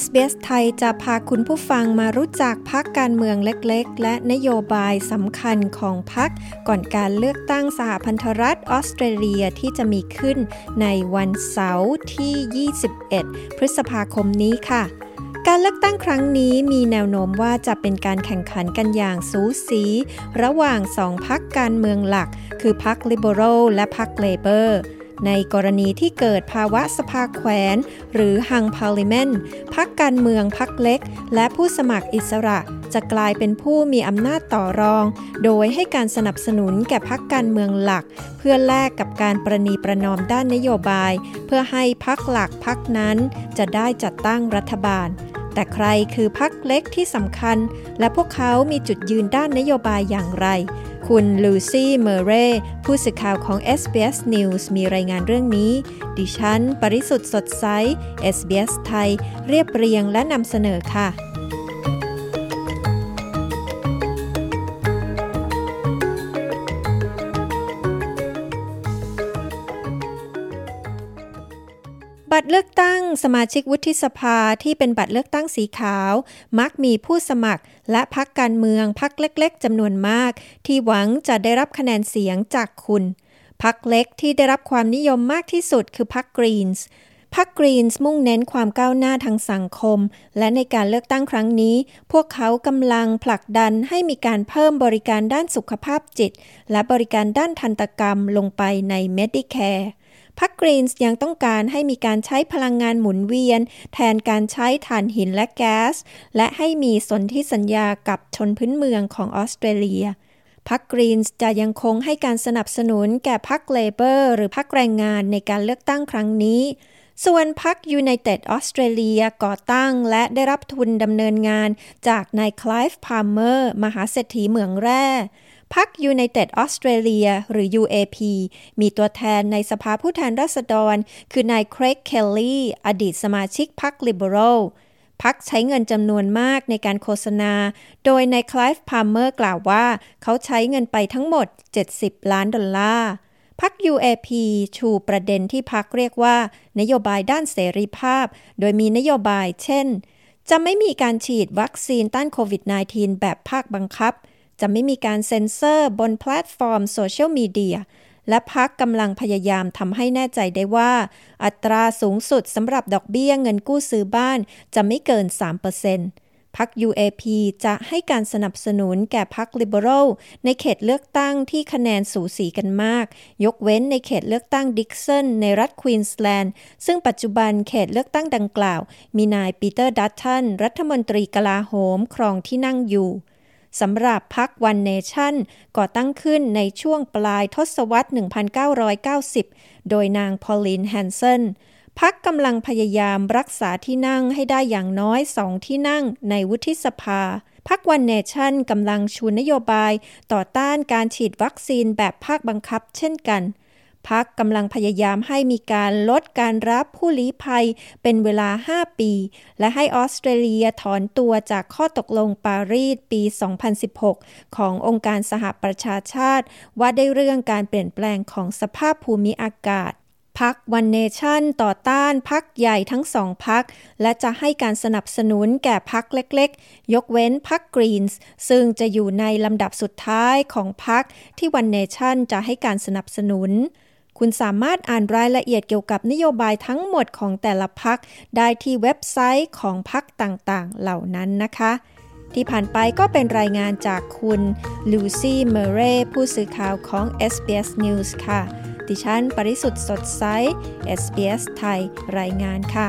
SBS ไทยจะพาคุณผู้ฟังมารู้จักพักการเมืองเล็กๆ และนโยบายสำคัญของพักก่อนการเลือกตั้งสหพันธรัฐออสเตรเลียที่จะมีขึ้นในวันเสาร์ที่ 21 พฤษภาคมนี้ค่ะการเลือกตั้งครั้งนี้มีแนวโน้มว่าจะเป็นการแข่งขันกันอย่างสูสี ระหว่างสองพักการเมืองหลัก คือพักลิเบอรัลและพักเลเบอร์ ในกรณีที่เกิดภาวะสภาแขวน หรือฮังพาลิเมนพักการเมืองพักเล็ก และผู้สมัครอิสระจะกลายเป็นผู้มีอำนาจต่อรอง โดยให้การสนับสนุนแก่พักการเมืองหลัก เพื่อแลกกับการประนีประนอมด้านนโยบาย เพื่อให้พักหลักพักนั้นจะได้จัดตั้งรัฐบาลแต่ใครคือพักเล็กที่สำคัญ และพวกเขามีจุดยืนด้านนโยบายอย่างไร คุณลูซี่เมเร่ผู้สื่อข่าวของ SBS News มีรายงานเรื่องนี้ ดิฉัน ปริสุทธ์สดใส SBS ไทย เรียบเรียงและนำเสนอค่ะ เลือกตั้งสมาชิกวุฒิสภาที่เป็นบัตรเลือกตั้งสีขาว มักมีผู้สมัคร และพักการเมืองพักเล็กๆจำนวนมาก ที่หวังจะได้รับคะแนนเสียงจากคุณ พรรคเล็กที่ได้รับความนิยมมากที่สุดคือพรรคกรีนส์พรรคกรีนส์มุ่งเน้นความก้าวหน้าทางสังคม และในการเลือกตั้งครั้งนี้ พวกเขากำลังผลักดันให้มีการเพิ่มบริการด้านสุขภาพจิต และบริการด้านทันตกรรมลงไปใน Medicare พรรคกรีนส์ยังต้องการให้มีการใช้พลังงานหมุนเวียน แทนการใช้ถ่านหินและแก๊ส และให้มีสนธิสัญญากับชนพื้นเมืองของออสเตรเลียพรรคกรีนส์จะยังคงให้การสนับสนุนแก่พรรคเลเบอร์หรือพรรคแรงงานในการเลือกตั้งครั้งนี้ ส่วนพรรคยูไนเต็ดออสเตรเลียก่อตั้งและได้รับทุนดำเนินงานจากนายคลายฟ์พาร์เมอร์ มหาเศรษฐีเหมืองแร่ พรรค United Australia หรือ UAP มีตัวแทนในสภาผู้แทนราษฎร คือนายเครกเคลลี่ อดีตสมาชิกพรรค Liberal พรรคใช้เงินจำนวนมากในการโฆษณา โดยนายคลายฟ์พาร์เมอร์กล่าวว่า เขาใช้เงินไปทั้งหมด 70 ล้านดอลลาร์พรรค UAP ชูประเด็นที่พรรคเรียกว่า นโยบายด้านเสรีภาพ โดยมีนโยบายเช่น จะไม่มีการฉีดวัคซีนต้านโควิด -19 แบบภาคบังคับ จะไม่มีการเซ็นเซอร์บนแพลตฟอร์มโซเชียลมีเดียและพรรคกำลังพยายามทำให้แน่ใจได้ว่า อัตราสูงสุดสำหรับดอกเบี้ยเงินกู้ซื้อบ้านจะไม่เกิน 3%พรรค UAP จะให้การสนับสนุนแก่พรรค Liberal ในเขตเลือกตั้งที่คะแนนสูสีกันมาก ยกเว้นในเขตเลือกตั้งดิกสันในรัฐควีนสแลนด์ ซึ่งปัจจุบันเขตเลือกตั้งดังกล่าว มีนายปีเตอร์ดัตตันรัฐมนตรีกลาโหมครองที่นั่งอยู่ สำหรับพรรควันเนชั่นก่อตั้งขึ้นในช่วงปลายทศวรรษ 1990 โดยนางพอลินแฮนเซนพักกำลังพยายามรักษาที่นั่งให้ได้อย่างน้อยสองที่นั่งในวุฒิสภาพักวันเนชั่นกำลังชูนโยบายต่อต้านการฉีดวัคซีนแบบภาคบังคับเช่นกัน พักกำลังพยายามให้มีการลดการรับผู้ลี้ภัยเป็นเวลา 5 ปี และให้ออสเตรเลียถอนตัวจากข้อตกลงปารีสปี 2016 ขององค์การสหประชาชาติ ว่าได้เรื่องการเปลี่ยนแปลงของสภาพภูมิอากาศพรรควันเนชั่นต่อต้านพรรคใหญ่ทั้งสองพรรค และจะให้การสนับสนุนแก่พรรคเล็กๆ ยกเว้นพรรคกรีนส์ซึ่งจะอยู่ในลำดับสุดท้ายของพรรคที่วันเนชั่นจะให้การสนับสนุน คุณสามารถอ่านรายละเอียดเกี่ยวกับนโยบายทั้งหมดของแต่ละพรรคได้ที่เว็บไซต์ของพรรคต่างๆ เหล่านั้นนะคะ ที่ผ่านไปก็เป็นรายงานจากคุณลูซี่เมเร่ผู้สื่อข่าวของ SBS News ค่ะ ดิฉันปริสุทธ์สดใส SBS ไทยรายงานค่ะ